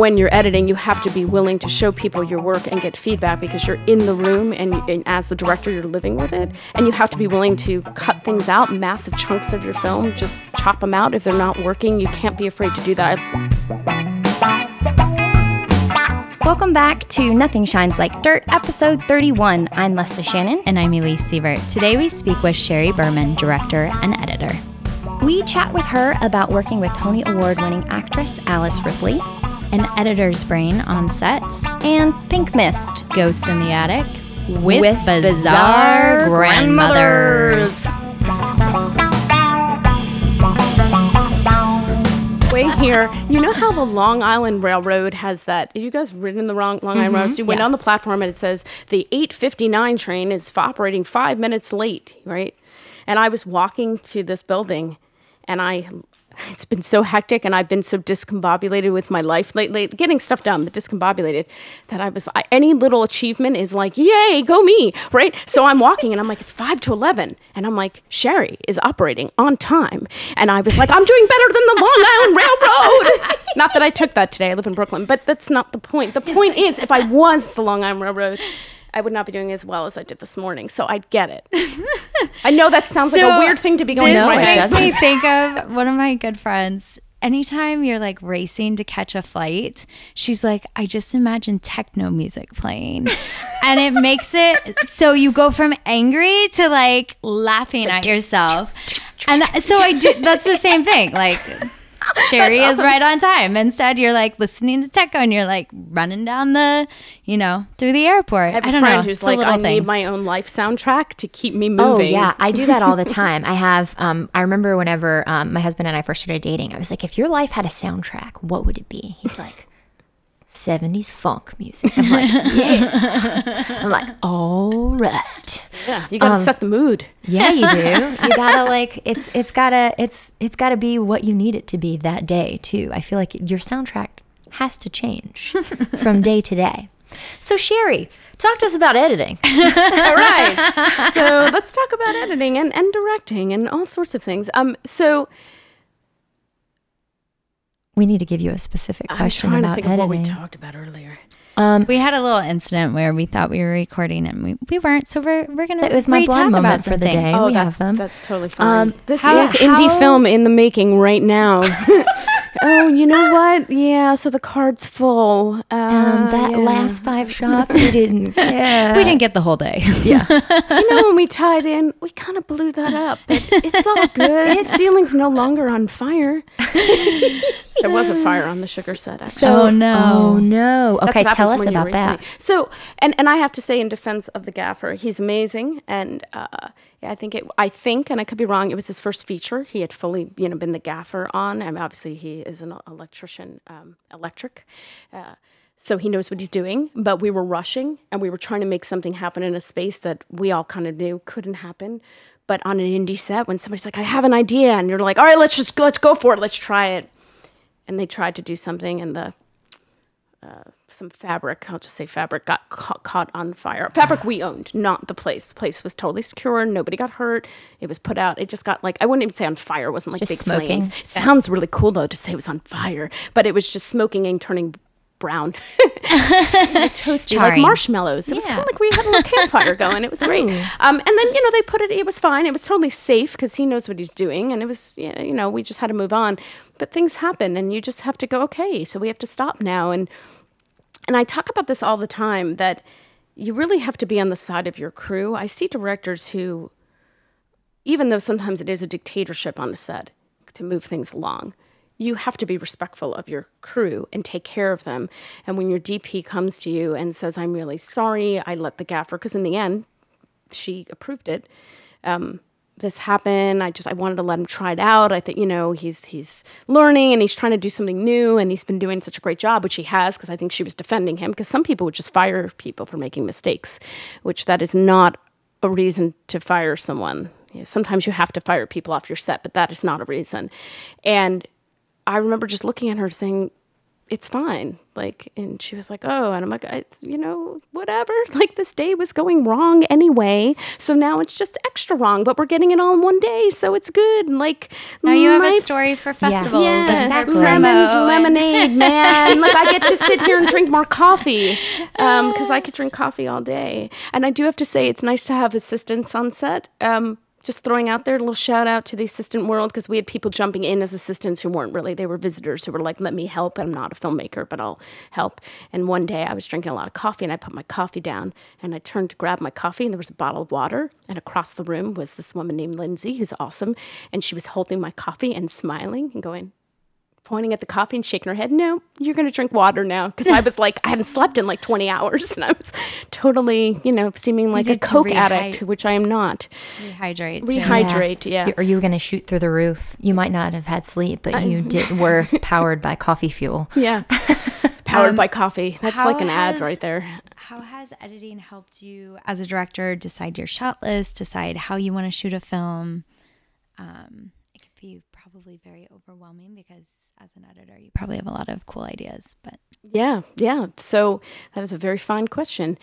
when you're editing, you have to be willing to show people your work and get feedback because you're in the room and, and, as the director, you're living with it. And you have to be willing to cut things out, massive chunks of your film, just chop them out if they're not working. You can't be afraid to do that. Welcome back to Nothing Shines Like Dirt, episode 31. I'm Lesley Shannon. And I'm Elise Sievert. Today we speak with Shari Berman, director and editor. We chat with her about working with Tony Award winning actress Alice Ripley, an editor's brain on sets, and Pink Midst, Ghosts in the Attic, with, with bizarre, bizarre grandmothers. Way here, you know how the Long Island Railroad has that? You guys ridden the wrong Long Island mm-hmm. Railroad? So you went yeah. on the platform and it says the 8:59 train is operating five minutes late, right? And I was walking to this building, and I it's been so hectic and I've been so discombobulated with my life lately, getting stuff done, but discombobulated that I was, I, any little achievement is like, yay, go me, right? So I'm walking and I'm like, it's five to 11. And I'm like, Shari is operating on time. And I was like, I'm doing better than the Long Island Railroad. not that I took that today. I live in Brooklyn, but that's not the point. The point is, if I was the Long Island Railroad, I would not be doing as well as I did this morning. So I get it. I know that sounds so like a weird thing to be going this. This makes me think of one of my good friends. Anytime you're like racing to catch a flight, she's like, I just imagine techno music playing. and it makes it so you go from angry to like laughing at yourself. And uh, so I do, that's the same thing. Like, Shari awesome. is right on time. Instead, you're like listening to techno and you're like running down the, you know, through the airport. I have I a friend know, who's like, I things. need my own life soundtrack to keep me oh, moving. Oh, yeah. I do that all the time. I have, um, I remember whenever um, my husband and I first started dating, I was like, if your life had a soundtrack, what would it be? He's like, 70s funk music. I'm like, yeah. I'm like, all right. Yeah, you gotta um, set the mood. Yeah, you do. You gotta like it's it's gotta it's it's gotta be what you need it to be that day too. I feel like your soundtrack has to change from day to day. So Shari, talk to us about editing. all right. So let's talk about editing and, and directing and all sorts of things. Um so we need to give you a specific question about editing. what we talked about earlier. Um, we had a little incident where we thought we were recording and we, we weren't, so we're, we're gonna. So it was my blonde moment for the things. day. Oh, we that's, have. That's totally fine. Um, this how, is how, indie film in the making right now. oh, you know what? Yeah, so the card's full. Uh, um, that yeah. last five shots, we didn't. Yeah. we didn't get the whole day. Yeah. you know, when we tied in, we kind of blew that up, but it's all good. the ceiling's no longer on fire. there was a fire on the sugar set. Actually. So, oh no, oh no. Okay, tell us about that. So, and and I have to say, in defense of the gaffer, he's amazing, and uh, yeah, I think it. I think, and I could be wrong. It was his first feature. He had fully, you know, been the gaffer on. I mean, obviously, he is an electrician, um, electric. Uh, so he knows what he's doing, but we were rushing and we were trying to make something happen in a space that we all kind of knew couldn't happen. But on an indie set, when somebody's like, "I have an idea," and you're like, "All right, let's just let's go for it. Let's try it," and they tried to do something, and the uh, some fabric, I'll just say fabric, got ca- caught on fire. Fabric we owned, not the place. The place was totally secure. Nobody got hurt. It was put out. It just got like, I wouldn't even say on fire. It wasn't like just big smoking. flames. It sounds really cool though to say it was on fire, but it was just smoking and turning brown, toasty, Charring. like marshmallows. It yeah. was kind of like we had a little campfire going. It was great. Um, and then you know they put it. It was fine. It was totally safe because he knows what he's doing, and it was you know we just had to move on. But things happen, and you just have to go. Okay, so we have to stop now, and and I talk about this all the time that you really have to be on the side of your crew. I see directors who, even though sometimes it is a dictatorship on a set to move things along, you have to be respectful of your crew and take care of them. And when your DP comes to you and says, I'm really sorry, I let the gaffer, because in the end, she approved it. Um, this happen. I just I wanted to let him try it out. I think you know he's he's learning and he's trying to do something new and he's been doing such a great job, which he has because I think she was defending him because some people would just fire people for making mistakes, which that is not a reason to fire someone. sometimes you have to fire people off your set, but that is not a reason. And I remember just looking at her saying, it's fine. Like, and she was like, oh, and I'm like, it's, you know, whatever. Like, this day was going wrong anyway. So now it's just extra wrong, but we're getting it all in one day. So it's good. And like, Now you have a story for festivals. Yeah, for exactly. Lemons, and- lemonade, man. Look, I get to sit here and drink more coffee because I could drink coffee all day. And I do have to say, it's nice to have assistance on set. Um, just throwing out there a little shout out to the assistant world because we had people jumping in as assistants who weren't really, they were visitors who were like, let me help. I'm not a filmmaker, but I'll help. And one day I was drinking a lot of coffee and I put my coffee down and I turned to grab my coffee and there was a bottle of water. And across the room was this woman named Lindsay who's awesome. And she was holding my coffee and smiling and going, pointing at the coffee and shaking her head. No, you're going to drink water now. Because I was like, I hadn't slept in like 20 hours and I was totally, you know, seeming like a Coke addict, which I am not. rehydrate. Rehydrate, yeah. Or you were going to shoot through the roof. You might not have had sleep, but you did were powered by coffee fuel. Yeah. Powered by coffee. That's like an ad right there. How has editing helped you as a director decide your shot list, decide how you want to shoot a film? Um, it could be probably very overwhelming because as an editor, you probably have a lot of cool ideas, but Yeah, yeah. So that is a very fine question.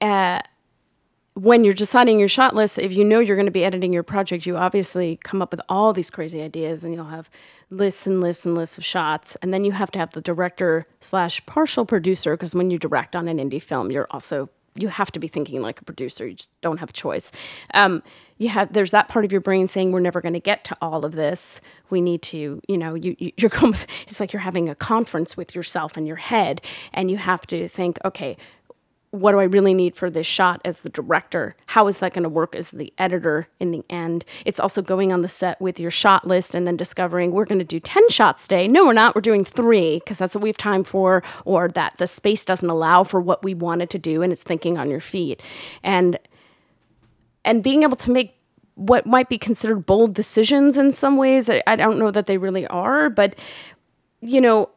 Uh, when you're deciding your shot list, if you know you're going to be editing your project, you obviously come up with all these crazy ideas, and you'll have lists and lists and lists of shots, and then you have to have the director slash partial producer because when you direct on an indie film, you're also you have to be thinking like a producer. You just don't have a choice. Um, you have there's that part of your brain saying we're never going to get to all of this. We need to, you know, you, you you're it's like you're having a conference with yourself in your head, and you have to think, okay, what do I really need for this shot as the director? How is that going to work as the editor in the end? It's also going on the set with your shot list and then discovering we're going to do 10 shots today. No, we're not. We're doing three because that's what we have time for, or that the space doesn't allow for what we wanted to do and it's thinking on your feet. And and being able to make what might be considered bold decisions in some ways. I, I don't know that they really are, but you know,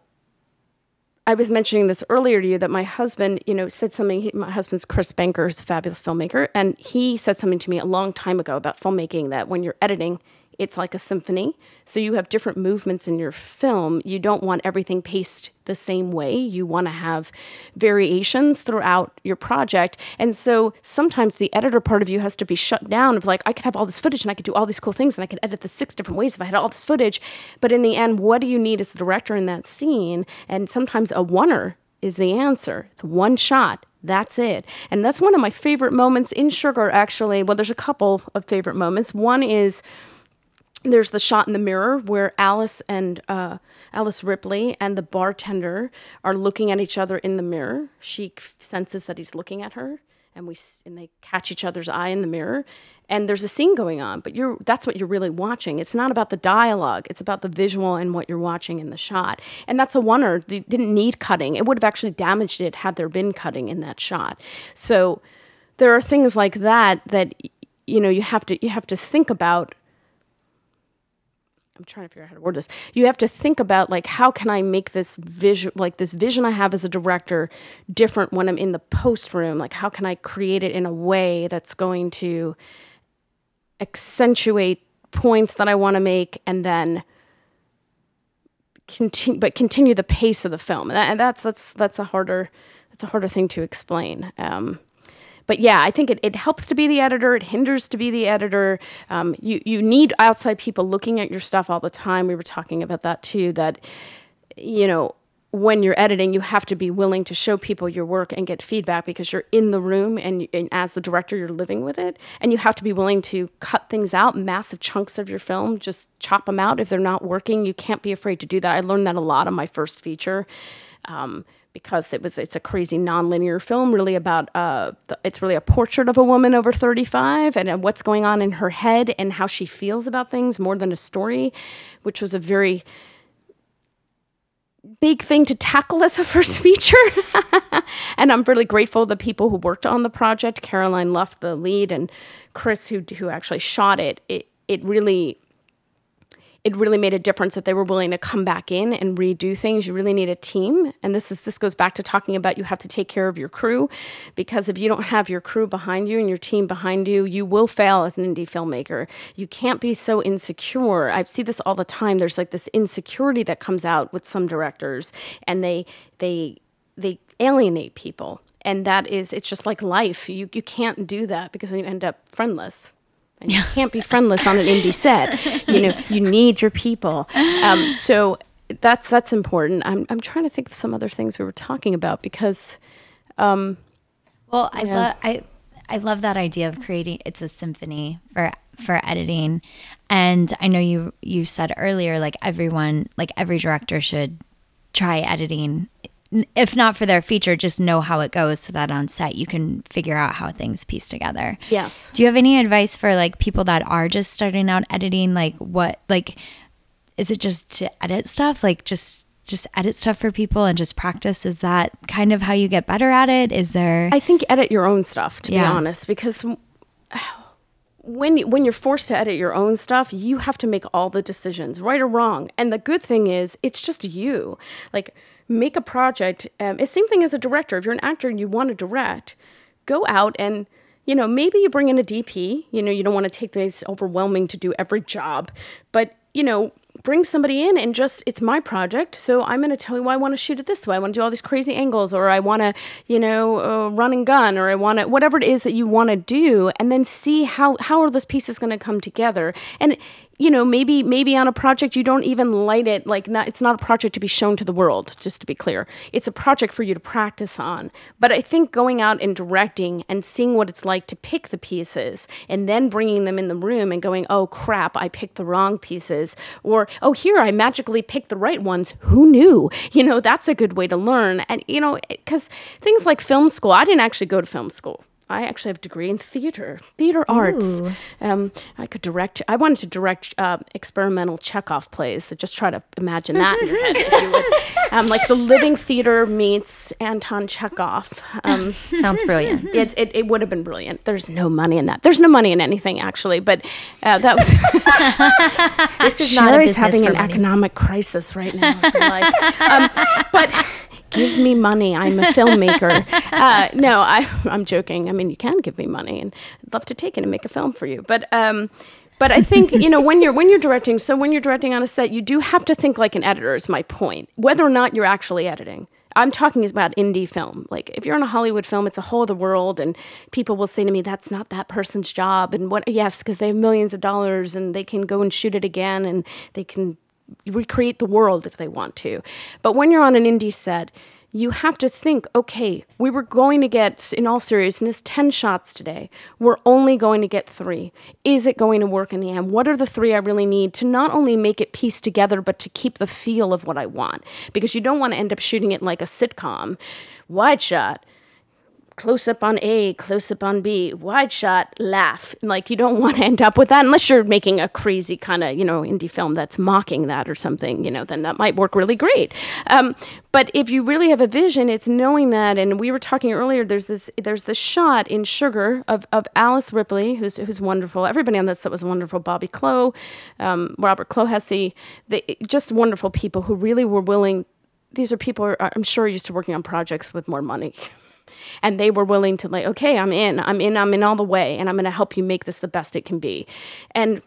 I was mentioning this earlier to you that my husband, you know, said something. He, my husband's Chris Banker, is a fabulous filmmaker, and he said something to me a long time ago about filmmaking that when you're editing, it's like a symphony. So you have different movements in your film. You don't want everything paced the same way. You want to have variations throughout your project. And so sometimes the editor part of you has to be shut down of like, I could have all this footage and I could do all these cool things and I could edit the six different ways if I had all this footage. But in the end, what do you need as the director in that scene? And sometimes a oneer is the answer. It's one shot. That's it. And that's one of my favorite moments in Sugar, actually. Well, there's a couple of favorite moments. One is there's the shot in the mirror where Alice and uh, Alice Ripley and the bartender are looking at each other in the mirror. She senses that he's looking at her, and we and they catch each other's eye in the mirror. And there's a scene going on, but you're that's what you're really watching. It's not about the dialogue; it's about the visual and what you're watching in the shot. And that's a wonder. They didn't need cutting; it would have actually damaged it had there been cutting in that shot. So there are things like that that you know you have to you have to think about I'm trying to figure out how to word this. You have to think about like how can I make this vision like this vision I have as a director different when I'm in the post room? Like how can I create it in a way that's going to accentuate points that I want to make and then continue but continue the pace of the film. And, and that's that's that's a harder that's a harder thing to explain. Um, but yeah, I think it, it helps to be the editor. It hinders to be the editor. Um, you you need outside people looking at your stuff all the time. We were talking about that too. That you know when you're editing, you have to be willing to show people your work and get feedback because you're in the room and, and as the director, you're living with it. And you have to be willing to cut things out, massive chunks of your film, just chop them out if they're not working. You can't be afraid to do that. I learned that a lot on my first feature. Um, because it was it's a crazy nonlinear film really about uh the, it's really a portrait of a woman over 35 and uh, what's going on in her head and how she feels about things more than a story which was a very big thing to tackle as a first feature. And i'm really grateful the people who worked on the project caroline luff the lead and chris who who actually shot it. It it really it really made a difference that they were willing to come back in and redo things. You really need a team, and this is this goes back to talking about you have to take care of your crew, because if you don't have your crew behind you and your team behind you, you will fail as an indie filmmaker. You can't be so insecure. I see this all the time. There's like this insecurity that comes out with some directors, and they they they alienate people and that is it's just like life you you can't do that because then you end up friendless and you can't be friendless on an indie set. You know you need your people. Um, so that's that's important. I'm, I'm trying to think of some other things we were talking about because well I love I I love that idea of creating it's a symphony for for editing. And I know you you said earlier like everyone like every director should try editing if not for their feature just know how it goes so that on set you can figure out how things piece together. Yes. Do you have any advice for like people that are just starting out editing? Like what like is it just to edit stuff? Like just just edit stuff for people and just practice? Is that kind of how you get better at it? Is there I think edit your own stuff to be honest because when when you're forced to edit your own stuff, you have to make all the decisions, right or wrong. And the good thing is, it's just you. Like make a project. Um, it's same thing as a director. If you're an actor and you want to direct, go out and you know maybe you bring in a DP. You know you don't want to take this overwhelming to do every job, but you know bring somebody in and just it's my project so i'm going to tell you why i want to shoot it this way i want to do all these crazy angles or i want to you know uh, run and gun or i want to whatever it is that you want to do and then see how how are those pieces going to come together and you know maybe maybe on a project you don't even light it like not it's not a project to be shown to the world just to be clear. It's a project for you to practice on. But i think going out and directing and seeing what it's like to pick the pieces and then bringing them in the room and going oh crap i picked the wrong pieces or oh here i magically picked the right ones. Who knew? You know that's a good way to learn. And you know because things like film school i didn't actually go to film school I actually have a degree in theater, theater arts. Um, I could direct. I wanted to direct uh, experimental Chekhov plays. So just try to imagine that in your head, if you would. Um, like the Living Theater meets Anton Chekhov. Um, Sounds brilliant. it, it, it would have been brilliant. There's no money in that. There's no money in anything actually, but uh, that was. This is not a Shari's business having an money. economic crisis right now. in life. um, but give me money. I'm a filmmaker. Uh, no, I, I'm joking. I mean, you can give me money, and I'd love to take it and make a film for you. But um, but I think you know when you're when you're directing. So when you're directing on a set, you do have to think like an editor. Is my point. Whether or not you're actually editing. I'm talking about indie film. Like if you're in a Hollywood film, it's a whole other world, and people will say to me, "That's not that person's job." And what? Yes, because they have millions of dollars, and they can go and shoot it again, and they can recreate the world if they want to. But when you're on an indie set, you have to think, okay, we were going to get, in all seriousness, 10 shots today. We're only going to get three. Is it going to work in the end? What are the three I really need to not only make it piece together, but to keep the feel of what I want? Because you don't want to end up shooting it like a sitcom. Wide shot, close up on A, close up on B, wide shot, laugh. Like you don't want to end up with that unless you're making a crazy kind of, you know, indie film that's mocking that or something, you know, then that might work really great. Um, but if you really have a vision, it's knowing that. And we were talking earlier, there's this there's this shot in Sugar of, of Alice Ripley, who's who's wonderful. Everybody on that set was wonderful. Bobby Clow, um, Robert Clohessy, they just wonderful people who really were willing these are people are, I'm sure used to working on projects with more money. And they were willing to like, okay, I'm in, I'm in, I'm in all the way, and I'm going to help you make this the best it can be. And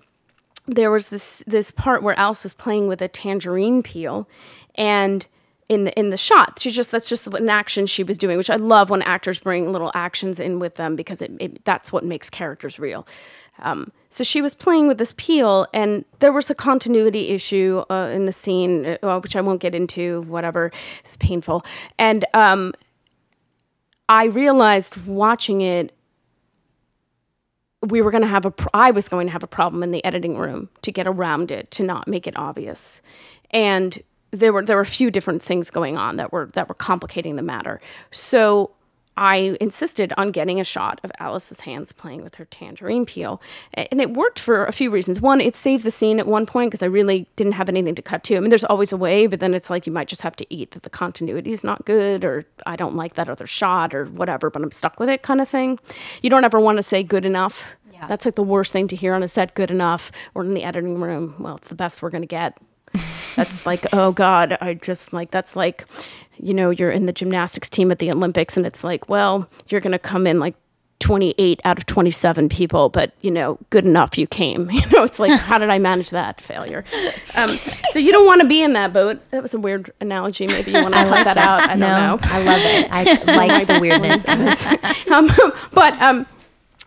there was this this part where Alice was playing with a tangerine peel, and in the in the shot, she just that's just an action she was doing, which I love when actors bring little actions in with them because it, it that's what makes characters real. Um, so she was playing with this peel, and there was a continuity issue uh, in the scene, uh, which I won't get into. Whatever, it's painful, and um, I realized watching it we were going to have a I was going to have a problem in the editing room to get around it to not make it obvious. And there were there were a few different things going on that were that were complicating the matter. So I insisted on getting a shot of Alice's hands playing with her tangerine peel. And it worked for a few reasons. One, it saved the scene at one point because I really didn't have anything to cut to. I mean, there's always a way, but then it's like you might just have to eat that the continuity is not good or I don't like that other shot or whatever, but I'm stuck with it kind of thing. You don't ever want to say good enough Yeah. That's like the worst thing to hear on a set. Good enough, or in the editing room. Well, it's the best we're gonna get. That's like, oh God, I just like that's like, you know, you're in the gymnastics team at the Olympics, and it's like, well, you're gonna come in like 28 out of 27 people, but you know, good enough you came. You know, it's like, how did I manage that failure? Um, so you don't want to be in that boat. That was a weird analogy. Maybe you want to cut that out. I don't no, know. I love it. I like the weirdness of it. um, but um,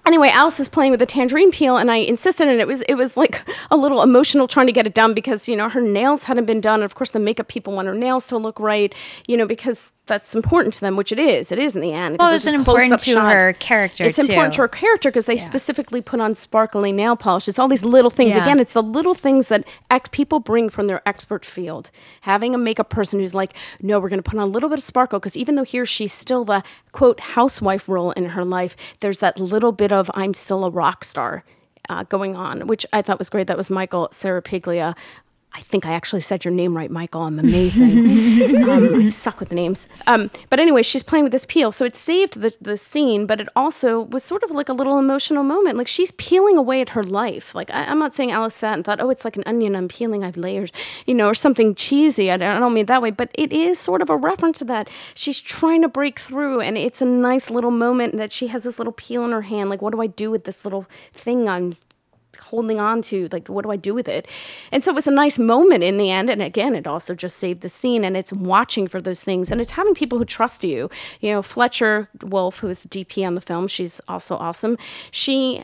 anyway, Alice is playing with a tangerine peel, and I insisted, and it was it was like a little emotional trying to get it done because you know her nails hadn't been done. And of course, the makeup people want her nails to look right, you know, because that's important to them, which it is. It is in the end. Well, it's important to shot. her character, It's important to her character because they specifically put on sparkly nail polish. It's all these little things. Yeah. Again, it's the little things that ex- people bring from their expert field. Having a makeup person who's like, no, we're going to put on a little bit of sparkle because even though here she's still the quote housewife role in her life, there's that little bit of I'm still a rock star. Uh, going on, which I thought was great. That was Michael Sarapiglia. I think I actually said your name right, Michael. I'm amazing. um, I suck with the names. Um, but anyway, she's playing with this peel. So it saved the, the scene, but it also was sort of like a little emotional moment. Like she's peeling away at her life. Like I, I'm not saying Alice sat and thought, oh, it's like an onion I'm peeling, I have layers, you know, or something cheesy. I don't, I don't mean it that way, but it is sort of a reference to that. She's trying to break through, and it's a nice little moment that she has this little peel in her hand. Like, what do I do with this little thing I'm holding on to like what do i do with it and so it was a nice moment in the end and again it also just saved the scene and it's watching for those things and it's having people who trust you you know fletcher wolf who is dp on the film she's also awesome she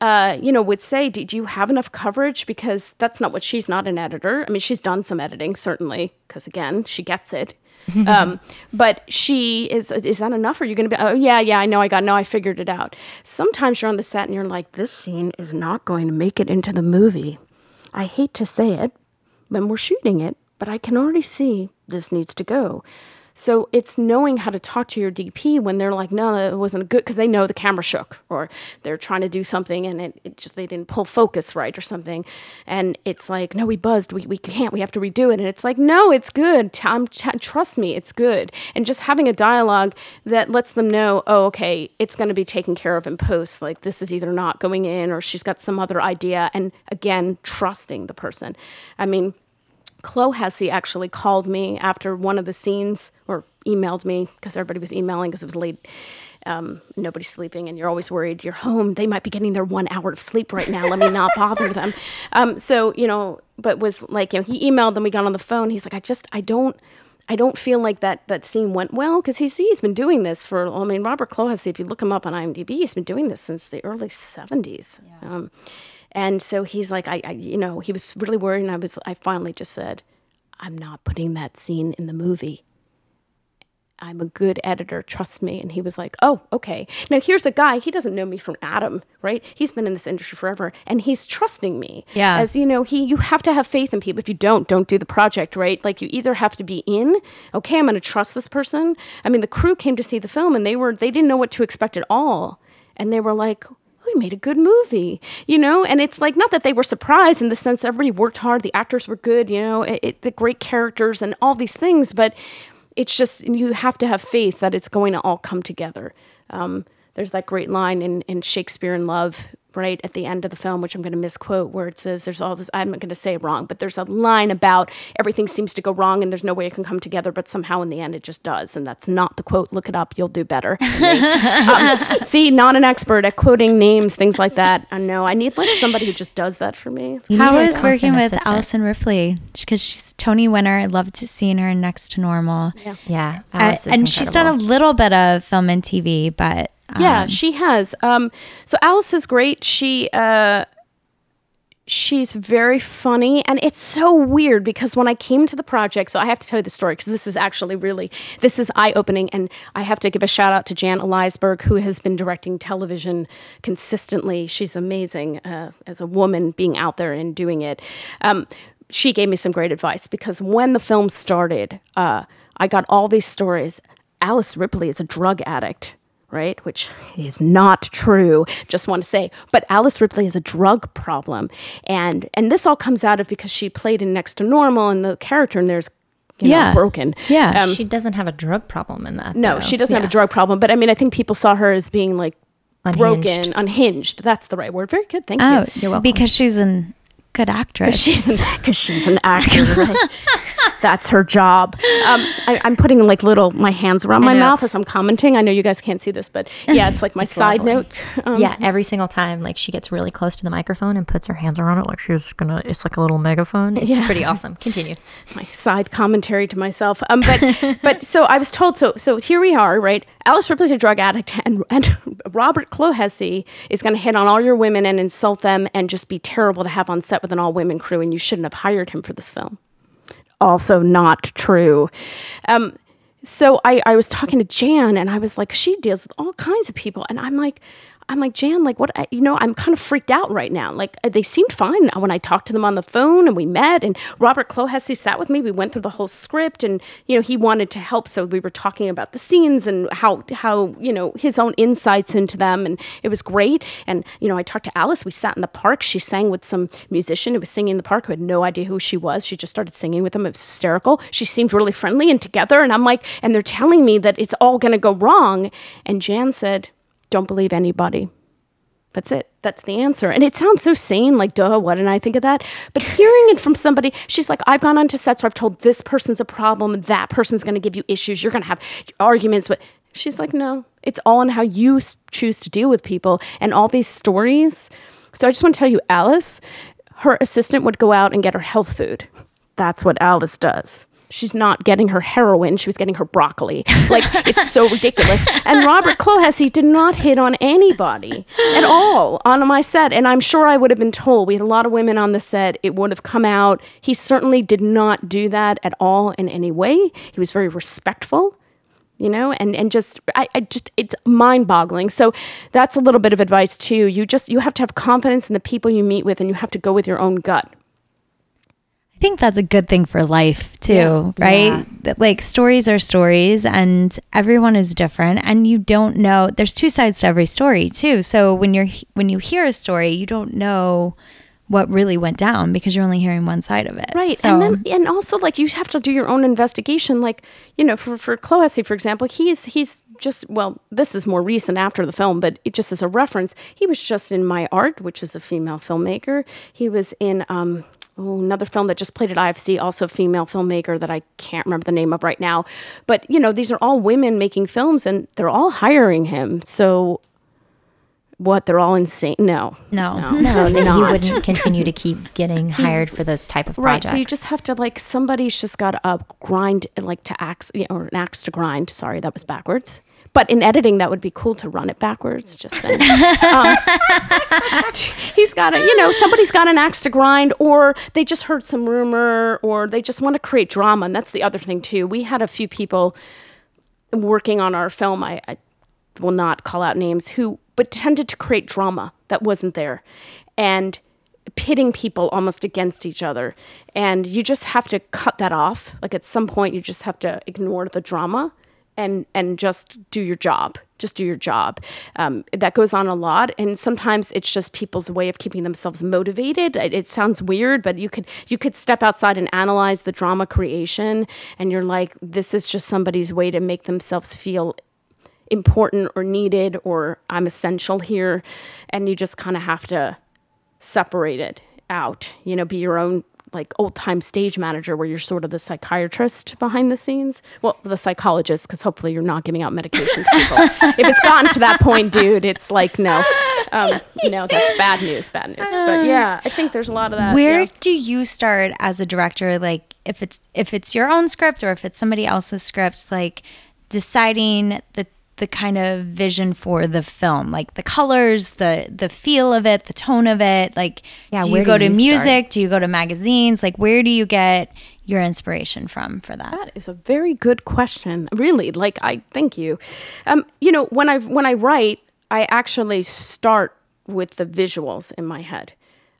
uh, you know, would say, do, do you have enough coverage? Because that's not what she's not an editor. I mean, she's done some editing, certainly, because again, she gets it. um, but she is, is that enough? Are you going to be, oh, yeah, yeah, I know, I got, no, I figured it out. Sometimes you're on the set and you're like, this scene is not going to make it into the movie. I hate to say it when we're shooting it, but I can already see this needs to go. So it's knowing how to talk to your DP when they're like, no, it wasn't good because they know the camera shook or they're trying to do something and it, it just they didn't pull focus right or something, and it's like, no, we buzzed, we, we can't, we have to redo it, and it's like, no, it's good, T- t- trust me, it's good, and just having a dialogue that lets them know, oh, okay, it's going to be taken care of in post, like this is either not going in or she's got some other idea, and again, trusting the person. I mean. Clohessy actually called me after one of the scenes or emailed me because everybody was emailing because it was late. Um, nobody's sleeping, and you're always worried you're home. They might be getting their one hour of sleep right now. Let me not bother them. Um, so, you know, but was like, you know, he emailed, then we got on the phone. He's like, I just, I don't. I don't feel like that that scene went well because he's he's been doing this for. I mean, Robert Clohessy, if you look him up on IMDb, he's been doing this since the early '70s. Um, and so he's like, I, I, you know, he was really worried, and I was, I finally just said, I'm not putting that scene in the movie. I'm a good editor, trust me. And he was like, Oh, okay. Now here's a guy, he doesn't know me from Adam, right? He's been in this industry forever and he's trusting me. Yeah. As you know, he you have to have faith in people. If you don't, don't do the project, right? Like you either have to be in, okay, I'm gonna trust this person. I mean, the crew came to see the film and they were they didn't know what to expect at all. And they were like, we made a good movie, you know? And it's like, not that they were surprised in the sense that everybody worked hard, the actors were good, you know, it, it, the great characters and all these things, but it's just, you have to have faith that it's going to all come together. Um, there's that great line in, in Shakespeare in Love, right at the end of the film, which I'm going to misquote, where it says, There's all this, I'm not going to say it wrong, but there's a line about everything seems to go wrong and there's no way it can come together, but somehow in the end it just does. And that's not the quote. Look it up, you'll do better. um, see, not an expert at quoting names, things like that. I know. I need like somebody who just does that for me. You How need working with assistant. Allison Ripley? Because she's Tony winner. I loved seeing her in Next to Normal. Yeah, Uh, Alice is and she's done a little bit of film and TV, but Yeah, she has. Um, so Alice is great. She uh, she's very funny, and it's so weird because when I came to the project, so I have to tell you the story because this is actually really this is eye opening, and I have to give a shout out to Jan Eliasberg who has been directing television consistently. She's amazing uh, as a woman being out there and doing it. Um, she gave me some great advice because when the film started, uh, I got all these stories. Alice Ripley is a drug addict right? Which is not true. Just want to say, but Alice Ripley has a drug problem, and and this all comes out of because she played in Next to Normal, and the character in there's you know, Yeah. broken. Yeah. Um, she doesn't have a drug problem in that. no, though. she doesn't have a drug problem, but I mean, I think people saw her as being like Unhinged. broken, unhinged. That's the right word. Very good. Thank Oh, you. You're welcome. Because she's a good actress. Because she's an actor. Right? That's her job. Um, I, I'm putting like little my hands around my mouth as I'm commenting. I know you guys can't see this, but yeah, it's like my side lovely. note. Um, yeah, every single time, like she gets really close to the microphone and puts her hands around it, like she's gonna. It's like a little megaphone. It's Yeah. pretty awesome. Continue. my side commentary to myself. Um, but but so I was told so so here we are, right? Alice Ripley's a drug addict, and and Robert Clohessy is going to hit on all your women and insult them and just be terrible to have on set with an all women crew, and you shouldn't have hired him for this film. Also, not true. Um, so I, I was talking to Jan and I was like, she deals with all kinds of people. And I'm like, I'm like, Jan, like what, you know, I'm kind of freaked out right now. Like uh, they seemed fine when I talked to them on the phone and we met and Robert Clohessy sat with me. We went through the whole script and, you know, he wanted to help. So we were talking about the scenes and how, how, you know, his own insights into them. And it was great. And, you know, I talked to Alice. We sat in the park. She sang with some musician who was singing in the park who had no idea who she was. She just started singing with him. It was hysterical. She seemed really friendly and together. And I'm like, and they're telling me that it's all going to go wrong. And Jan said, don't believe anybody. That's it. That's the answer. And it sounds so sane, like, duh, what did I think of that? But hearing it from somebody, she's like, I've gone onto sets where I've told this person's a problem, that person's going to give you issues, you're going to have arguments. But she's like, no, it's all in how you choose to deal with people and all these stories. So I just want to tell you, Alice, her assistant would go out and get her health food. That's what Alice does. She's not getting her heroin, she was getting her broccoli. Like, it's so ridiculous. And Robert Clohessy did not hit on anybody at all on my set. And I'm sure I would have been told. We had a lot of women on the set. It would have come out. He certainly did not do that at all in any way. He was very respectful you know and and just I, I just it's mind boggling so that's a little bit of advice too you just you have to have confidence in the people you meet with and you have to go with your own gut think that's a good thing for life too, Yeah. right? Yeah. Like stories are stories and everyone is different and you don't know there's two sides to every story too. So when you're when you hear a story, you don't know what really went down because you're only hearing one side of it. Right. So and then and also like you have to do your own investigation. Like, you know, for for Clohessy, for example, he's he's just well, this is more recent after the film, but it just as a reference, he was just in My Art, which is a female filmmaker. He was in um oh, another film that just played at IFC, also a female filmmaker that I can't remember the name of right now. But, you know, these are all women making films and they're all hiring him. So what, they're all insane? No. no. No, then he wouldn't continue to keep getting hired for those type of projects Right. projects. So you just have to like somebody's just got to grind like to axe you know, or an axe to grind. Sorry, that was backwards. But in editing, that would be cool to run it backwards. Just saying. um, he's got a, you know, somebody's got an axe to grind, or they just heard some rumor, or they just want to create drama. And that's the other thing too. We had a few people working on our film. I, I will not call out names who, but tended to create drama that wasn't there, and pitting people almost against each other. And you just have to cut that off. Like at some point, you just have to ignore the drama and and just do your job. Just do your job. Um, that goes on a lot, and sometimes it's just people's way of keeping themselves motivated. It, it sounds weird, but you could you could step outside and analyze the drama creation, and you're like, this is just somebody's way to make themselves feel important or needed or I'm essential here. And you just kind of have to separate it out, you know, be your own like old time stage manager where you're sort of the psychiatrist behind the scenes. Well, the psychologist, because hopefully you're not giving out medication to people. if it's gotten to that point, dude, it's like, no, um, no, that's bad news, bad news. But yeah, I think there's a lot of that. Where yeah. do you start as a director? Like if it's if it's your own script or if it's somebody else's script, like deciding the the kind of vision for the film, like the colors, the the feel of it, the tone of it. Like, Yeah, do you do go to you music? start? Do you go to magazines? Like, where do you get your inspiration from for that? That is a very good question. Really, like I thank you. Um, you know, when I when I write, I actually start with the visuals in my head.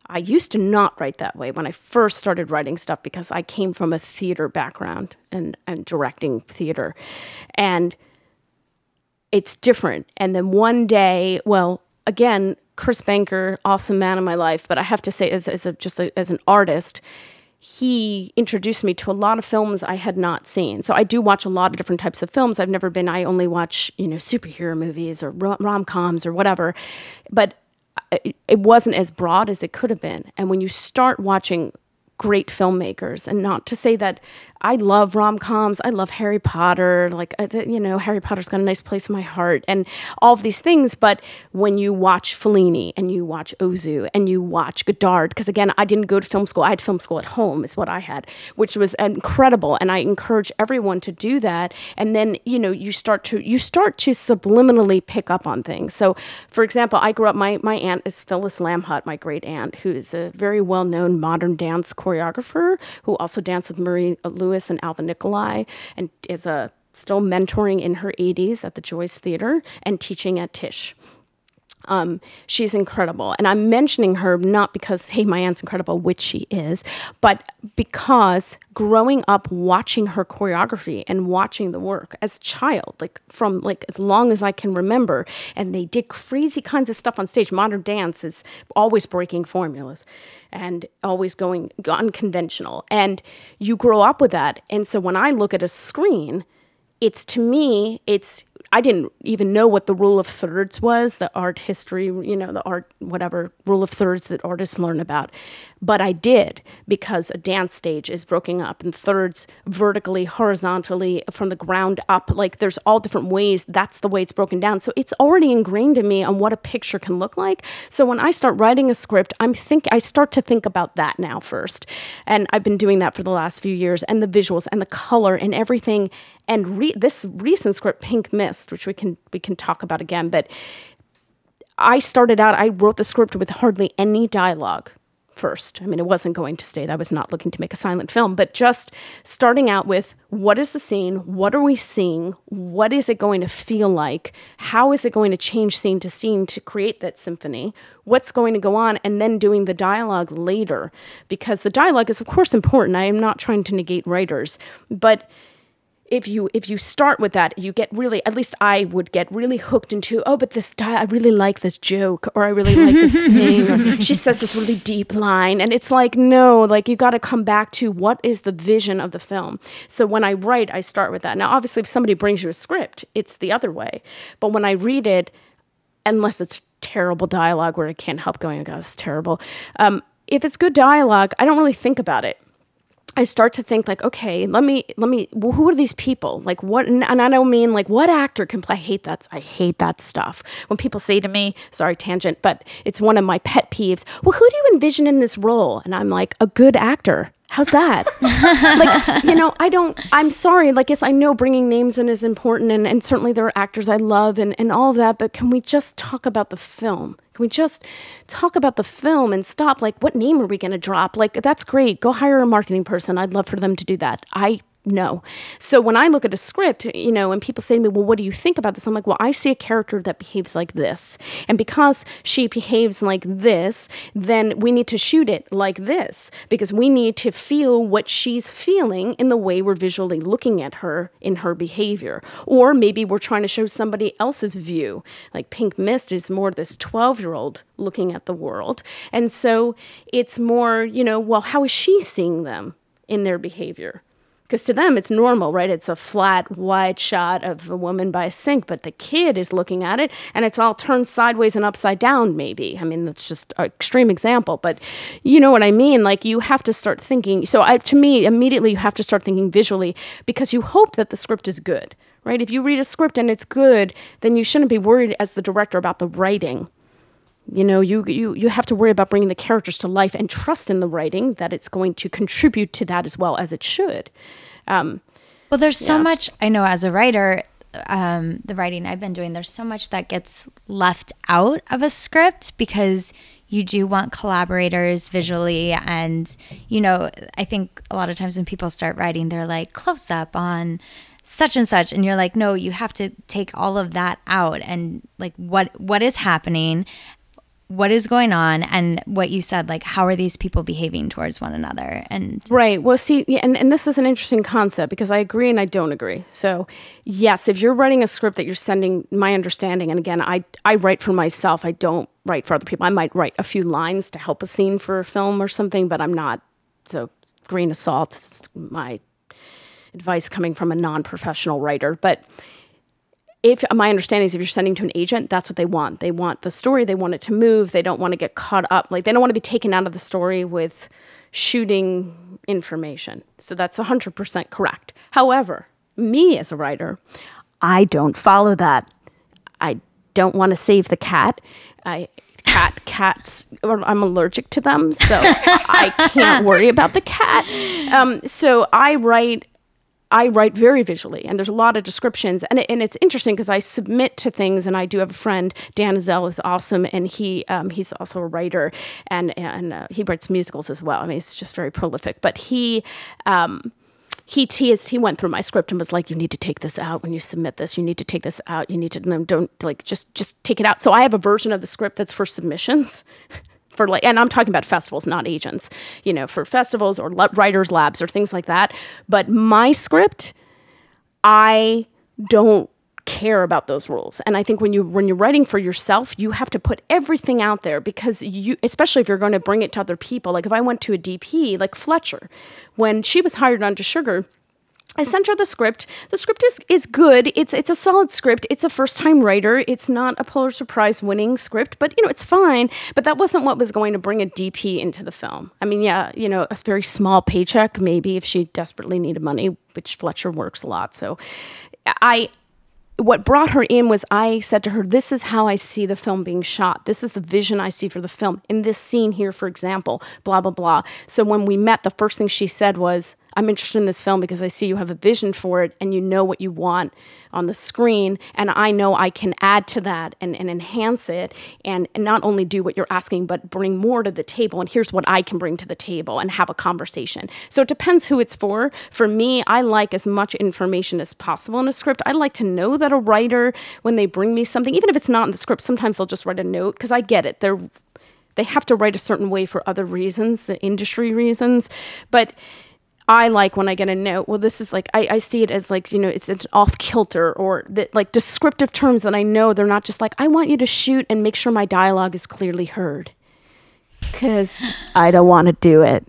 I used to not write that way when I first started writing stuff because I came from a theater background and, and directing theater. And it's different. And then one day, well, again, Chris Banker, awesome man in my life, but I have to say, as, as a, just a, as an artist, he introduced me to a lot of films I had not seen. So I do watch a lot of different types of films. I've never been, I only watch, you know, superhero movies or rom coms or whatever. But it wasn't as broad as it could have been. And when you start watching great filmmakers and not to say that I love rom coms. I love Harry Potter. Like, you know, Harry Potter's got a nice place in my heart and all of these things. But when you watch Fellini and you watch Ozu and you watch Godard, because again, I didn't go to film school. I had film school at home, is what I had, which was incredible. And I encourage everyone to do that. And then, you know, you start to, you start to subliminally pick up on things. So, for example, I grew up, my, my aunt is Phyllis Lamhut, my great aunt, who is a very well known modern dance choreographer who also danced with Murray Louis Louis and Alwin Nikolais, and is a still mentoring in her 80s at the Joyce Theater and teaching at Tisch. Um, she's incredible. And I'm mentioning her not because, hey, my aunt's incredible, which she is, but because growing up watching her choreography and watching the work as a child, like from like as long as I can remember, and they did crazy kinds of stuff on stage. Modern dance is always breaking formulas and always going unconventional. And you grow up with that. And so when I look at a screen, it's to me, it's I didn't even know what the rule of thirds was, the art history, you know, the art, whatever rule of thirds that artists learn about. But I did because a dance stage is broken up in thirds vertically, horizontally, from the ground up. Like there's all different ways. That's the way it's broken down. So it's already ingrained in me on what a picture can look like. So when I start writing a script, I'm think I start to think about that now first. And I've been doing that for the last few years and the visuals and the color and everything and re- this recent script pink midst which we can we can talk about again but i started out i wrote the script with hardly any dialogue first. I mean it wasn't going to stay i was not looking to make a silent film but just starting out with what is the scene? What are we seeing? What is it going to feel like? How is it going to change scene to scene to create that symphony? What's going to go on? And then doing the dialogue later because the dialogue is of course important. I am not trying to negate writers but if you if you start with that you get really at least i would get really hooked into oh but this di- i really like this joke or i really like this thing or she says this really deep line and it's like no like you got to come back to what is the vision of the film. So when i write i start with that. Now obviously if somebody brings you a script it's the other way. But when i read it unless it's terrible dialogue where i can't help going oh god it's terrible um, if it's good dialogue i don't really think about it I start to think like, okay, let me let me. Well, who are these people? Like, what? And I don't mean like what actor can play. I hate that. I hate that stuff. When people say to me, "Sorry, tangent," but it's one of my pet peeves. Well, who do you envision in this role? And I'm like, a good actor. How's that? like, you know, I don't, I'm sorry. Like, yes, I know bringing names in is important, and, and certainly there are actors I love and, and all of that, but can we just talk about the film? Can we just talk about the film and stop? Like, what name are we going to drop? Like, that's great. Go hire a marketing person. I'd love for them to do that. I no. So when I look at a script, you know, and people say to me, well, what do you think about this? I'm like, well, I see a character that behaves like this. And because she behaves like this, then we need to shoot it like this because we need to feel what she's feeling in the way we're visually looking at her in her behavior. Or maybe we're trying to show somebody else's view. Like Pink Midst is more this 12 year old looking at the world. And so it's more, you know, well, how is she seeing them in their behavior? Because to them it's normal, right? It's a flat, wide shot of a woman by a sink, but the kid is looking at it and it's all turned sideways and upside down, maybe. I mean, that's just an extreme example, but you know what I mean? Like, you have to start thinking. So, I, to me, immediately you have to start thinking visually because you hope that the script is good, right? If you read a script and it's good, then you shouldn't be worried as the director about the writing you know you you you have to worry about bringing the characters to life and trust in the writing that it's going to contribute to that as well as it should. Um, well there's so much i know as a writer um, the writing i've been doing there's so much that gets left out of a script because you do want collaborators visually and you know i think a lot of times when people start writing they're like close up on such and such and you're like no you have to take all of that out and like what what is happening what is going on and what you said like how are these people behaving towards one another? And right. Well see and, and this is an interesting concept because i agree and i don't agree. So yes if you're writing a script that you're sending my understanding and again i i write for myself. I don't write for other people. I might write a few lines to help a scene for a film or something but i'm not So green of salt my advice coming from a non-professional writer, but if my understanding is if you're sending to an agent, that's what they want. They want the story, they want it to move, they don't want to get caught up. Like they don't want to be taken out of the story with shooting information. So that's 100% correct. However, me as a writer, I don't follow that. I don't want to save the cat. I cat cats or I'm allergic to them, so I can't worry about the cat. Um, so I write I write very visually, and there's a lot of descriptions, and it, and it's interesting because I submit to things, and I do have a friend, Dan Azell is awesome, and he um, he's also a writer, and and uh, he writes musicals as well. I mean, he's just very prolific. But he. Um, he teased he went through my script and was like you need to take this out when you submit this you need to take this out you need to no, don't like just just take it out so i have a version of the script that's for submissions for like and i'm talking about festivals not agents you know for festivals or writers labs or things like that. But my script i don't care about those rules. And i think when you when you're writing for yourself you have to put everything out there because you especially if you're going to bring it to other people. Like if i went to a dp like fletcher when she was hired onto sugar I sent her the script. The script is, is good. It's it's a solid script. It's a first time writer. It's not a Pulitzer Prize winning script, but you know it's fine. But that wasn't what was going to bring a DP into the film. I mean, yeah, you know, a very small paycheck maybe if she desperately needed money, which Fletcher works a lot. So, I what brought her in was I said to her, This is how I see the film being shot. This is the vision I see for the film. In this scene here, for example, blah, blah, blah. So when we met, the first thing she said was, I'm interested in this film because I see you have a vision for it and you know what you want on the screen. And I know I can add to that and, and enhance it and, and not only do what you're asking, but bring more to the table. And here's what I can bring to the table and have a conversation. So it depends who it's for. For me, I like as much information as possible in a script. I like to know that a writer, when they bring me something, even if it's not in the script, sometimes they'll just write a note because I get it. They're they have to write a certain way for other reasons, the industry reasons. But I like when I get a note. Well, this is like I, I see it as like you know it's an off kilter or that like descriptive terms that I know they're not just like I want you to shoot and make sure my dialogue is clearly heard. Because I don't want to do it,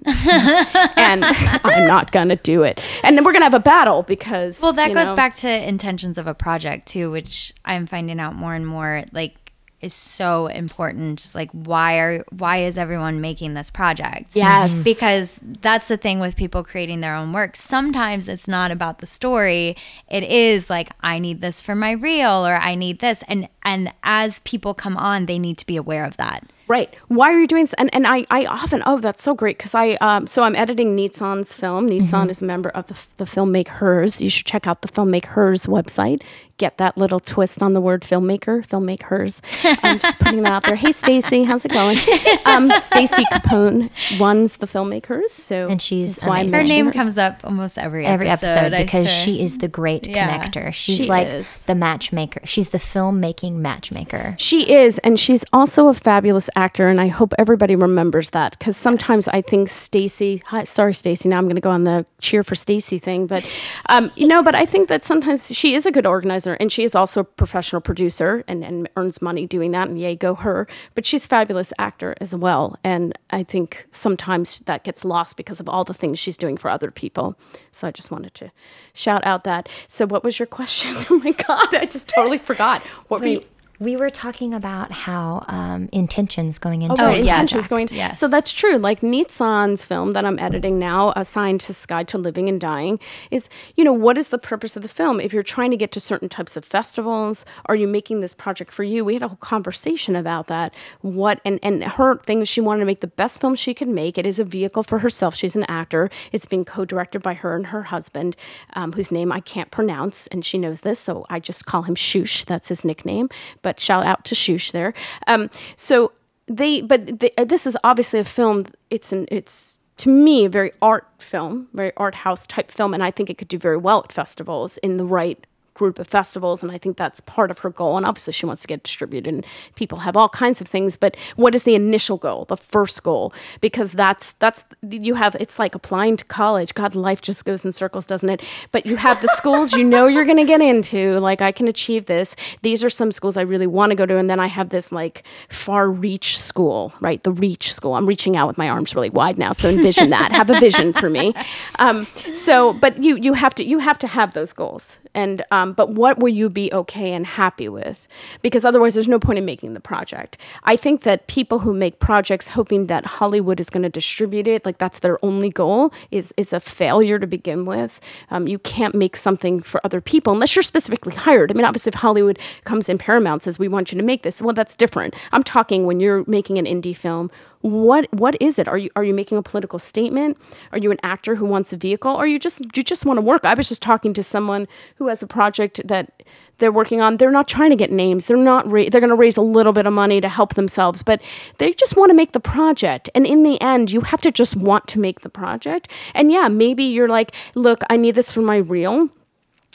and I'm not gonna do it, and then we're gonna have a battle because well that goes know, back to intentions of a project too, which I'm finding out more and more like is so important. Like why are why is everyone making this project? Yes. Mm-hmm. Because that's the thing with people creating their own work. Sometimes it's not about the story. It is like i need this for my reel or i need this. And and as people come on they need to be aware of that Right. Why are you doing this? And and I, I often oh that's so great because I um so I'm editing Nitsan's film. Nitsan mm-hmm. is a member of the the FilmmakeHers. You should check out the FilmmakeHers website get that little twist on the word filmmaker, filmmakers. I'm just putting that out there. Hey, Stacy, how's it going? Um, Stacy Capone runs the filmmakers, so and she's why her name her. comes up almost every every episode, episode because she is the great yeah. connector. She's she like is. the matchmaker. She's the filmmaking matchmaker. She is, and she's also a fabulous actor, and I hope everybody remembers that because sometimes. I think Stacy. Sorry, Stacy. Now I'm going to go on the cheer for Stacy thing, but um, you know, but I think that sometimes she is a good organizer and she is also a professional producer and, and earns money doing that. And yay, go her! But she's a fabulous actor as well, and I think sometimes that gets lost because of all the things she's doing for other people. So I just wanted to shout out that. So, what was your question? oh my god, I just totally forgot. What Wait, were you? We were talking about how um, intentions going into oh, intentions yes. going. Yes. So that's true. Like Nitsan's film that I'm editing now, assigned Scientist's Guide to Living and Dying, is you know what is the purpose of the film? If you're trying to get to certain types of festivals, are you making this project for you? We had a whole conversation about that. What and and her thing is she wanted to make the best film she could make. It is a vehicle for herself. She's an actor. It's being co-directed by her and her husband, um, whose name I can't pronounce, and she knows this, so I just call him Shush. That's his nickname but shout out to Shush there. Um, so they, but uh, this is obviously a film. It's an, it's to me a very art film, very art house type film, and I think it could do very well at festivals in the right group of festivals, and I think that's part of her goal. And obviously, she wants to get distributed, and people have all kinds of things. But what is the initial goal, the first goal? Because that's that's you have it's like applying to college. God, life just goes in circles, doesn't it? But you have the schools you know you're going to get into. Like I can achieve this. These are some schools I really want to go to, and then I have this like far reach school, right? The reach school. I'm reaching out with my arms really wide now, so envision that. Have a vision for me. Um, so, but you you have to you have to have those goals, and um, but what will you be okay and happy with? Because otherwise, there's no point in making the project. I think that people who make projects hoping that Hollywood is going to distribute it, like that's their only goal, is is a failure to begin with. Um, you can't make something for other people unless you're specifically hired. I mean, obviously, if Hollywood comes in Paramount says we want you to make this, well, that's different. I'm talking when you're making an indie film what what is it? Are you are you making a political statement? Are you an actor who wants a vehicle? Or you just you just want to work? I was just talking to someone who has a project that they're working on. They're not trying to get names. They're not ra- they're going to raise a little bit of money to help themselves but they just want to make the project. And in the end you have to just want to make the project. And yeah maybe you're like look i need this for my reel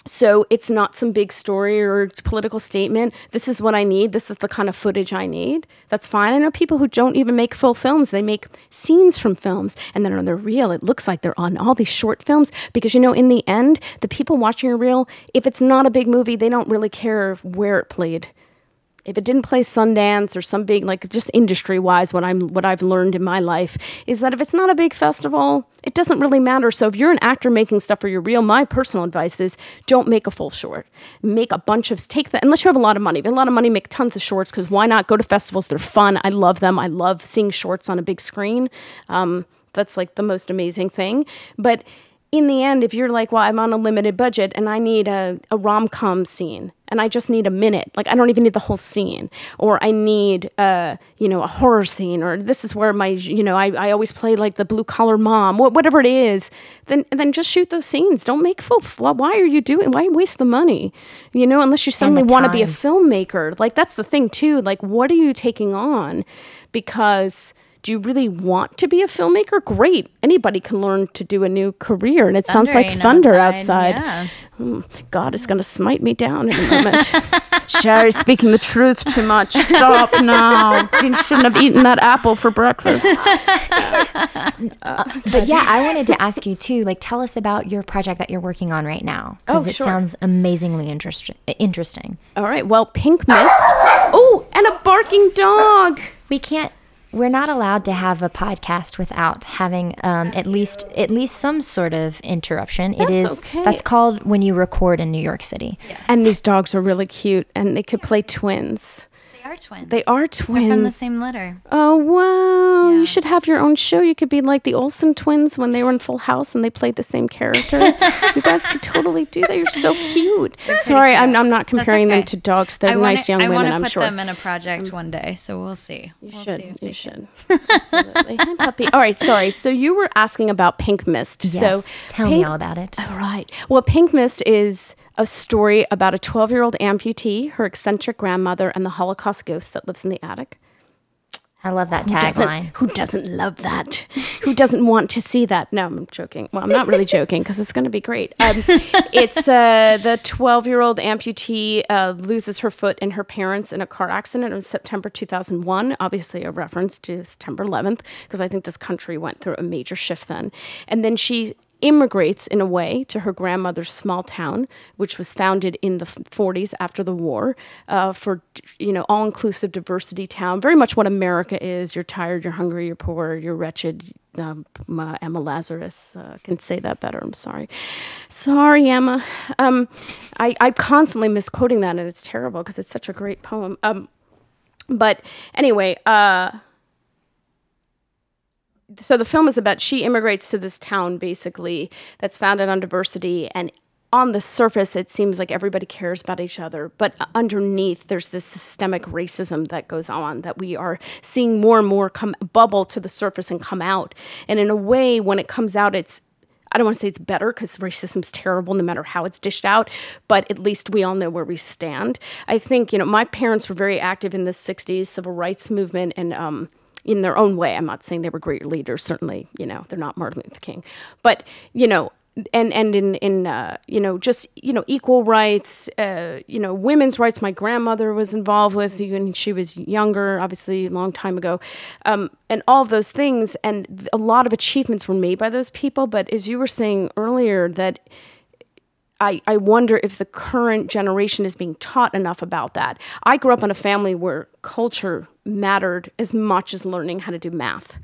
so it's not some big story or political statement. This is what I need. This is the kind of footage I need. That's fine. I know people who don't even make full films. They make scenes from films and then on their reel, it looks like they're on all these short films because, you know, in the end, the people watching a reel, if it's not a big movie, they don't really care where it played if it didn't play Sundance or some big like just industry wise what I'm what I've learned in my life is that if it's not a big festival it doesn't really matter. So if you're an actor making stuff for your reel my personal advice is don't make a full short. Make a bunch of take that unless you have a lot of money. If you have a lot of money make tons of shorts because why not? Go to festivals they're fun. I love them. I love seeing shorts on a big screen. Um, that's like the most amazing thing. But in the end, if you're like, well, I'm on a limited budget and I need a, a rom com scene and I just need a minute, like I don't even need the whole scene, or I need, uh, you know, a horror scene, or this is where my, you know, I, I always play like the blue collar mom, whatever it is, then then just shoot those scenes. Don't make full. Well, why are you doing? Why waste the money? You know, unless you suddenly want to be a filmmaker. Like that's the thing too. Like, what are you taking on? Because do you really want to be a filmmaker? Great. Anybody can learn to do a new career. And it sounds like thunder outside. outside. Yeah. Mm, God is going to smite me down in a moment. Shari's speaking the truth too much. Stop now. You shouldn't have eaten that apple for breakfast. Uh, but yeah, I wanted to ask you too. Like, tell us about your project that you're working on right now because oh, it sure. sounds amazingly interest- interesting. All right. Well, Pink Midst. Oh, and a barking dog. We can't we're not allowed to have a podcast without having um, at least at least some sort of interruption. That's it is okay. that's called when you record in New York City. Yes. And these dogs are really cute, and they could play twins are twins. They are twins. They're from the same litter. Oh wow! Yeah. You should have your own show. You could be like the Olsen twins when they were in Full House and they played the same character. you guys could totally do that. You're so cute. Sorry, cute. I'm, I'm not comparing okay. them to dogs. They're wanna, nice young I women. I'm sure. I want to put them in a project um, one day, so we'll see. You we'll should. See you should. Absolutely. Hi, puppy. All right. Sorry. So you were asking about Pink Midst. Yes. So tell Pink, me all about it. All right. Well, Pink Midst is a story about a 12 year old amputee, her eccentric grandmother, and the Holocaust ghost that lives in the attic. I love that tagline. Who doesn't love that? Who doesn't want to see that? No, I'm joking. Well, I'm not really joking because it's going to be great. Um, it's uh, the 12 year old amputee uh, loses her foot and her parents in a car accident in September 2001. Obviously, a reference to September 11th because I think this country went through a major shift then. And then she immigrates in a way to her grandmother's small town, which was founded in the 40s after the war, uh, for you know all-inclusive diversity town, very much what America is. You're tired, you're hungry, you're poor, you're wretched. Um, Emma Lazarus uh, can say that better. I'm sorry, sorry, Emma. Um, I I constantly misquoting that, and it's terrible because it's such a great poem. Um, but anyway, uh, so the film is about she immigrates to this town basically that's founded on diversity and on the surface it seems like everybody cares about each other but underneath there's this systemic racism that goes on that we are seeing more and more come bubble to the surface and come out and in a way when it comes out it's I don't want to say it's better because racism's terrible no matter how it's dished out, but at least we all know where we stand. I think, you know, my parents were very active in the 60s civil rights movement and um, in their own way. I'm not saying they were great leaders. Certainly, you know, they're not Martin Luther King, but you know, and and in in uh, you know just you know equal rights, uh, you know women's rights. My grandmother was involved with when she was younger, obviously a long time ago, um, and all of those things. And a lot of achievements were made by those people. But as you were saying earlier, that I, I wonder if the current generation is being taught enough about that. I grew up in a family where culture mattered as much as learning how to do math.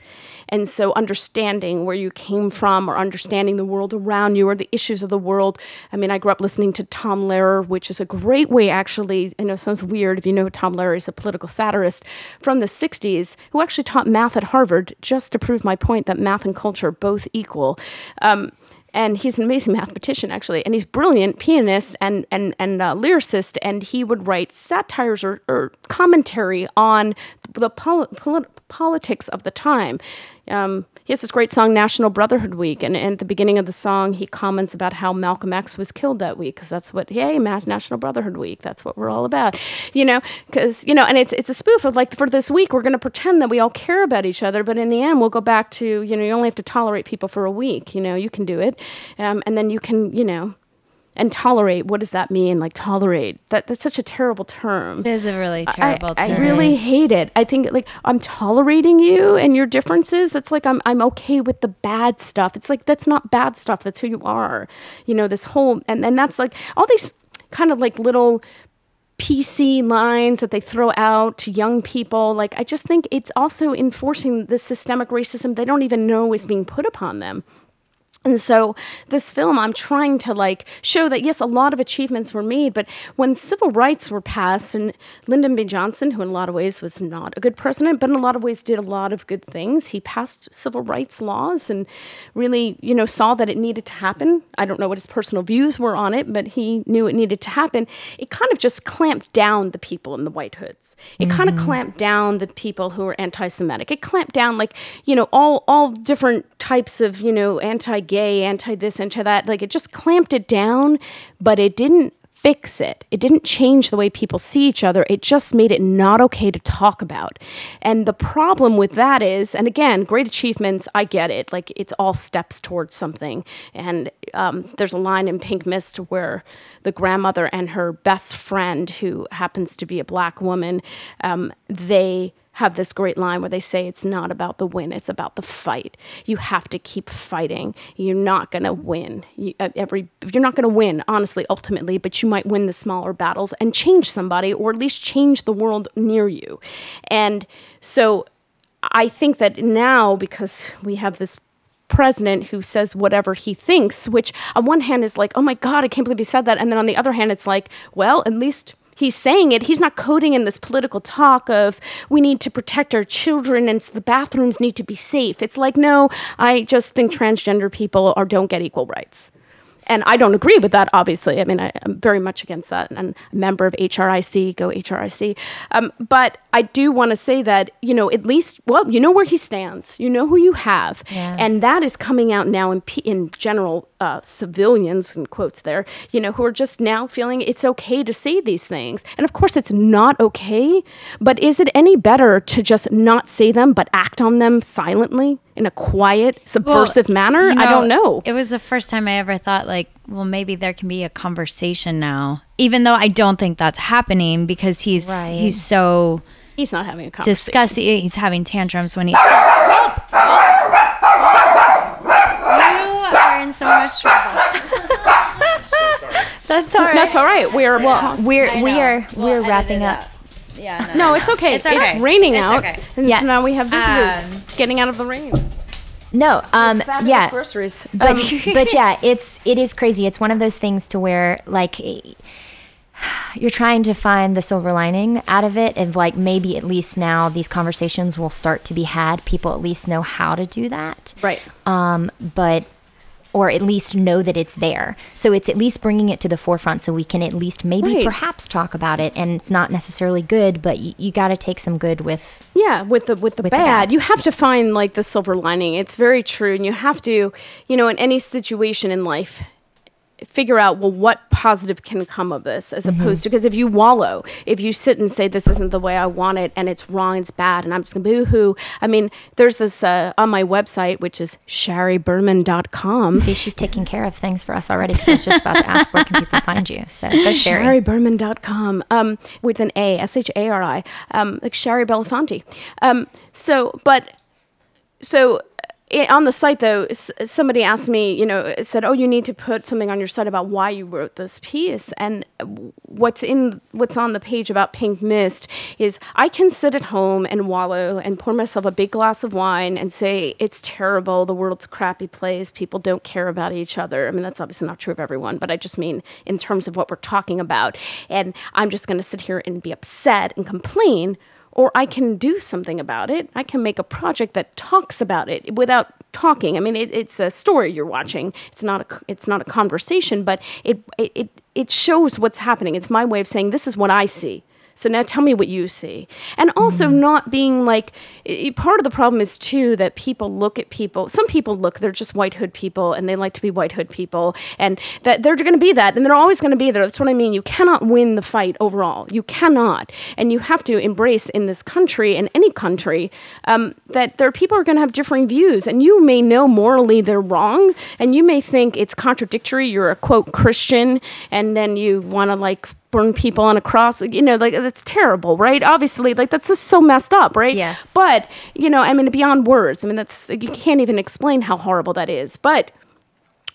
And so understanding where you came from or understanding the world around you or the issues of the world. I mean, I grew up listening to Tom Lehrer, which is a great way, actually. I know it sounds weird if you know Tom Lehrer is a political satirist from the 60s who actually taught math at Harvard just to prove my point that math and culture both equal. Um, and he's an amazing mathematician actually. And he's brilliant pianist and and and uh, lyricist. And he would write satires or, or commentary on the pol- pol- politics of the time. Um, he has this great song national brotherhood week and, and, at the beginning of the song he comments about how malcolm x was killed that week because that's what hey national brotherhood week that's what we're all about. You know because you know and it's, it's a spoof of like for this week we're going to pretend that we all care about each other but in the end we'll go back to you know you only have to tolerate people for a week you know you can do it. Um, and then you can you know and tolerate what does that mean? Like tolerate. That that's such a terrible term. It is a really terrible I, term. I really hate it. I think like i'm tolerating you and your differences. That's like i'm i'm okay with the bad stuff. It's like that's not bad stuff. That's who you are. You know this whole and and that's like all these kind of like little PC lines that they throw out to young people. Like, I just think it's also enforcing the systemic racism they don't even know is being put upon them. And so this film, I'm trying to like show that yes, a lot of achievements were made, but when civil rights were passed, and Lyndon B. Johnson, who in a lot of ways was not a good president, but in a lot of ways did a lot of good things, he passed civil rights laws and really, you know, saw that it needed to happen. I don't know what his personal views were on it, but he knew it needed to happen. It kind of just clamped down the people in the white hoods. It mm-hmm. kind of clamped down the people who were anti-Semitic. It clamped down like you know all all different types of you know anti-gay gay, anti this, anti that. Like it just clamped it down, but it didn't fix it. It didn't change the way people see each other. It just made it not okay to talk about. And the problem with that is, and again, great achievements, I get it. Like it's all steps towards something. And um, there's a line in Pink Midst where the grandmother and her best friend, who happens to be a black woman, um, they have this great line where they say it's not about the win, it's about the fight. You have to keep fighting. You're not going to win. You, uh, every you're not going to win, honestly, ultimately, but you might win the smaller battles and change somebody or at least change the world near you. And so I think that now because we have this president who says whatever he thinks, which on one hand is like, oh my God, I can't believe he said that. And then on the other hand, it's like, well, at least he's saying it. He's not coding in this political talk of we need to protect our children and the bathrooms need to be safe. It's like, no, I just think transgender people are don't get equal rights. And I don't agree with that, obviously. I mean, I, am very much against that. And a member of HRIC, go HRIC. Um, but I do want to say that, you know, at least, well, you know where he stands. You know who you have. Yeah. And that is coming out now in, in general uh, civilians, in quotes there, you know, who are just now feeling it's okay to say these things. And of course, it's not okay. But is it any better to just not say them, but act on them silently? in a quiet, subversive well, manner? You know, I don't know. It was the first time I ever thought, like, well, maybe there can be a conversation now, even though I don't think that's happening because he's right. he's so he's not having a conversation. Disgusting. He's having tantrums when he. you are in so much trouble. That's all right. That's all right. We're well, we're we are we're wrapping up. up. Yeah. No, no, it's okay. It's, okay. it's raining it's out, okay. and yeah. so now we have visitors um, getting out of the rain. No, um, yeah, groceries. But um. but yeah, it's it is crazy. It's one of those things to where like you're trying to find the silver lining out of it and like maybe at least now these conversations will start to be had people at least know how to do that right um but or at least know that it's there. So it's at least bringing it to the forefront so we can at least maybe right. perhaps talk about it. And it's not necessarily good, but you, you got to take some good with yeah with the with the, with bad. the bad. You have to find like the silver lining. It's very true, and you have to you know in any situation in life figure out well what positive can come of this as opposed to because if you wallow if you sit and say this isn't the way i want it and it's wrong it's bad and i'm just gonna boo-hoo i mean there's this uh, on my website which is shariberman.com See, she's taking care of things for us already because I was just about to ask where can people find you. So go Shari. shariberman.com um, with an a s-h-a-r-i um, like Shari Belafonte um, so but so i on the site though s- somebody asked me you know said oh you need to put something on your site about why you wrote this piece. And what's in what's on the page about pink midst is i can sit at home and wallow and pour myself a big glass of wine and say it's terrible. The world's a crappy place. People don't care about each other i mean that's obviously not true of everyone but i just mean in terms of what we're talking about. And i'm just going to sit here and be upset and complain or I can do something about it. I can make a project that talks about it without talking. I mean, it, it's a story you're watching. It's not a it's not a conversation, but it it it, it shows what's happening. It's my way of saying this is what I see. So now tell me what you see. And also not being like part of the problem is too that people look at people. Some people look they're just white hood people and they like to be white hood people and that they're going to be that and they're always going to be there. That's what I mean. You cannot win the fight overall. You cannot. And you have to embrace in this country in any country um, that there are people who are going to have differing views and you may know morally they're wrong and you may think it's contradictory. You're a quote Christian and then you want to like burn people on a cross you know like that's terrible right? Obviously like that's just so messed up right? Yes. but you know i mean beyond words i mean that's you can't even explain how horrible that is. But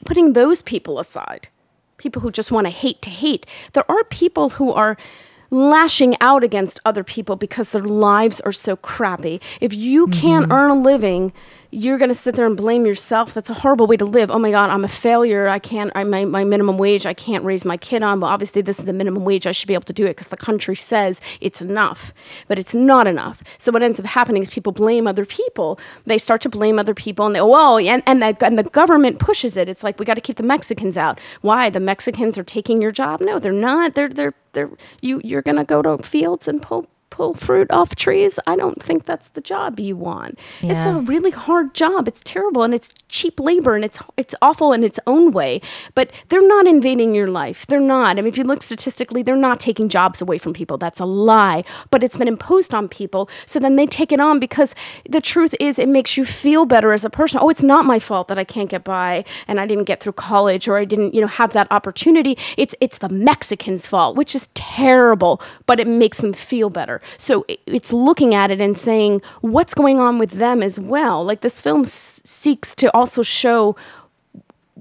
putting those people aside, people who just want to hate to hate, there are people who are lashing out against other people because their lives are so crappy. If you can't mm-hmm. earn a living, you're going to sit there and blame yourself. That's a horrible way to live. Oh my God, I'm a failure. I can't, I, my, my minimum wage, I can't raise my kid on. Well, obviously, this is the minimum wage. I should be able to do it because the country says it's enough, but it's not enough. So, what ends up happening is people blame other people. They start to blame other people and they, well, and, and, the, and the government pushes it. It's like, we got to keep the Mexicans out. Why? The Mexicans are taking your job? No, they're not. They're, they're, you, you're going to go to fields and pull pull fruit off trees. I don't think that's the job you want. It's a really hard job. It's terrible and it's cheap labor and it's it's awful in its own way. But they're not invading your life. They're not. I mean, if you look statistically, they're not taking jobs away from people. That's a lie. But it's been imposed on people. So then they take it on because the truth is it makes you feel better as a person. Oh, it's not my fault that I can't get by and I didn't get through college or I didn't, you know, have that opportunity. It's it's the Mexicans' fault, which is terrible, but it makes them feel better. So it's looking at it and saying what's going on with them as well. Like this film s- seeks to also show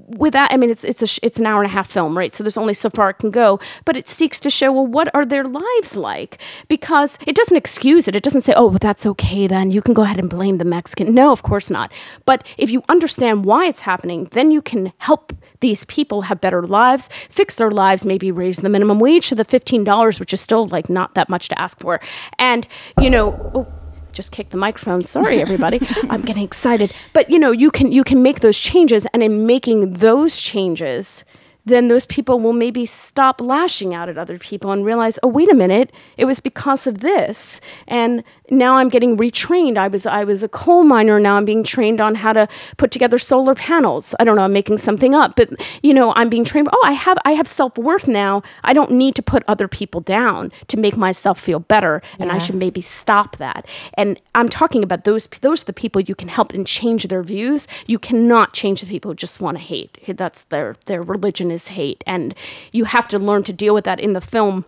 without i mean it's it's a it's an hour and a half film right? So there's only so far it can go but it seeks to show well what are their lives like? Because it doesn't excuse it. It doesn't say oh well, that's okay then. You can go ahead and blame the mexican. No of course not. But if you understand why it's happening then you can help these people have better lives fix their lives maybe raise the minimum wage to the $15 which is still like not that much to ask for. And you know oh, just kicked the microphone. Sorry everybody. I'm getting excited. But you know you can you can make those changes and in making those changes then those people will maybe stop lashing out at other people and realize oh wait a minute it was because of this. And now i'm getting retrained i was i was a coal miner now i'm being trained on how to put together solar panels i don't know i'm making something up but you know i'm being trained oh i have i have self-worth now i don't need to put other people down to make myself feel better and i should maybe stop that. And I'm talking about those those are the people you can help and change their views. You cannot change the people who just want to hate. That's their their religion is hate, and you have to learn to deal with that in the film.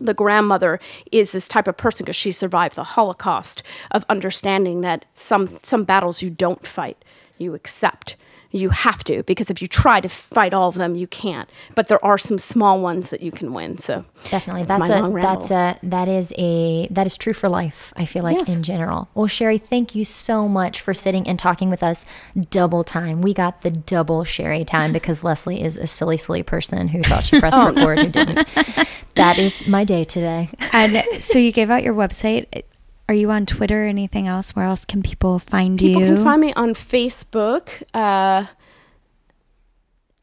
The grandmother is this type of person because she survived the Holocaust of understanding that some some battles you don't fight, you accept. You have to because if you try to fight all of them, you can't. But there are some small ones that you can win. So Definitely, that's that's, my a long that's a that is a that is true for life. I feel like Yes. in general. Well, Shari, thank you so much for sitting and talking with us double time. We got the double Shari time because Lesley is a silly, silly person who thought she Oh, pressed record who didn't. That is my day today. And so you gave out your website. Are you on Twitter or anything else? Where else can people find you? People you? can find me on Facebook. Uh,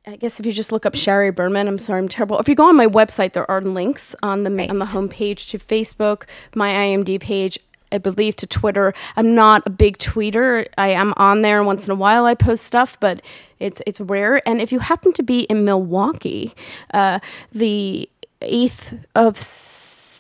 I guess if you just look up Shari Berman, I'm sorry, I'm terrible. If you go on my website, there are links on the ma on the homepage to Facebook, my IMD page, I believe, to Twitter. I'm not a big tweeter. I am on there once in a while. I post stuff, but it's it's rare. And if you happen to be in Milwaukee, uh, the eighth of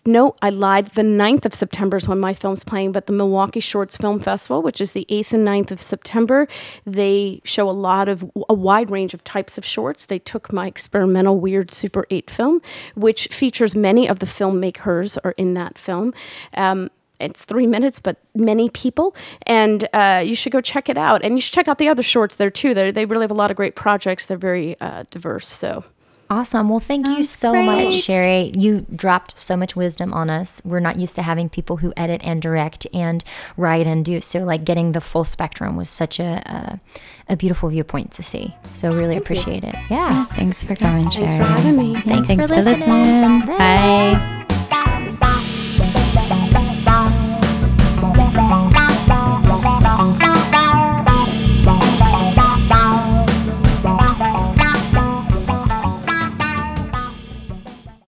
no, I lied. The 9th of September is when my film's playing, but the Milwaukee Shorts Film Festival, which is the 8th and 9th of September, they show a lot of a wide range of types of shorts. They took my experimental weird Super 8 film, which features many of the filmmakers are in that film. Um, it's three minutes, but many people, and uh, you should go check it out. And you should check out the other shorts there too. They they really have a lot of great projects. They're very uh, diverse. So Awesome. Well, thank you so great. much, Shari. You dropped so much wisdom on us. We're not used to having people who edit and direct and write and do. So, like, getting the full spectrum was such a a, a beautiful viewpoint to see. So, really appreciate it. Yeah. Thanks for coming, Shari. thanks for having me. Thanks, Thanks for for listening. listening. Bye. Bye.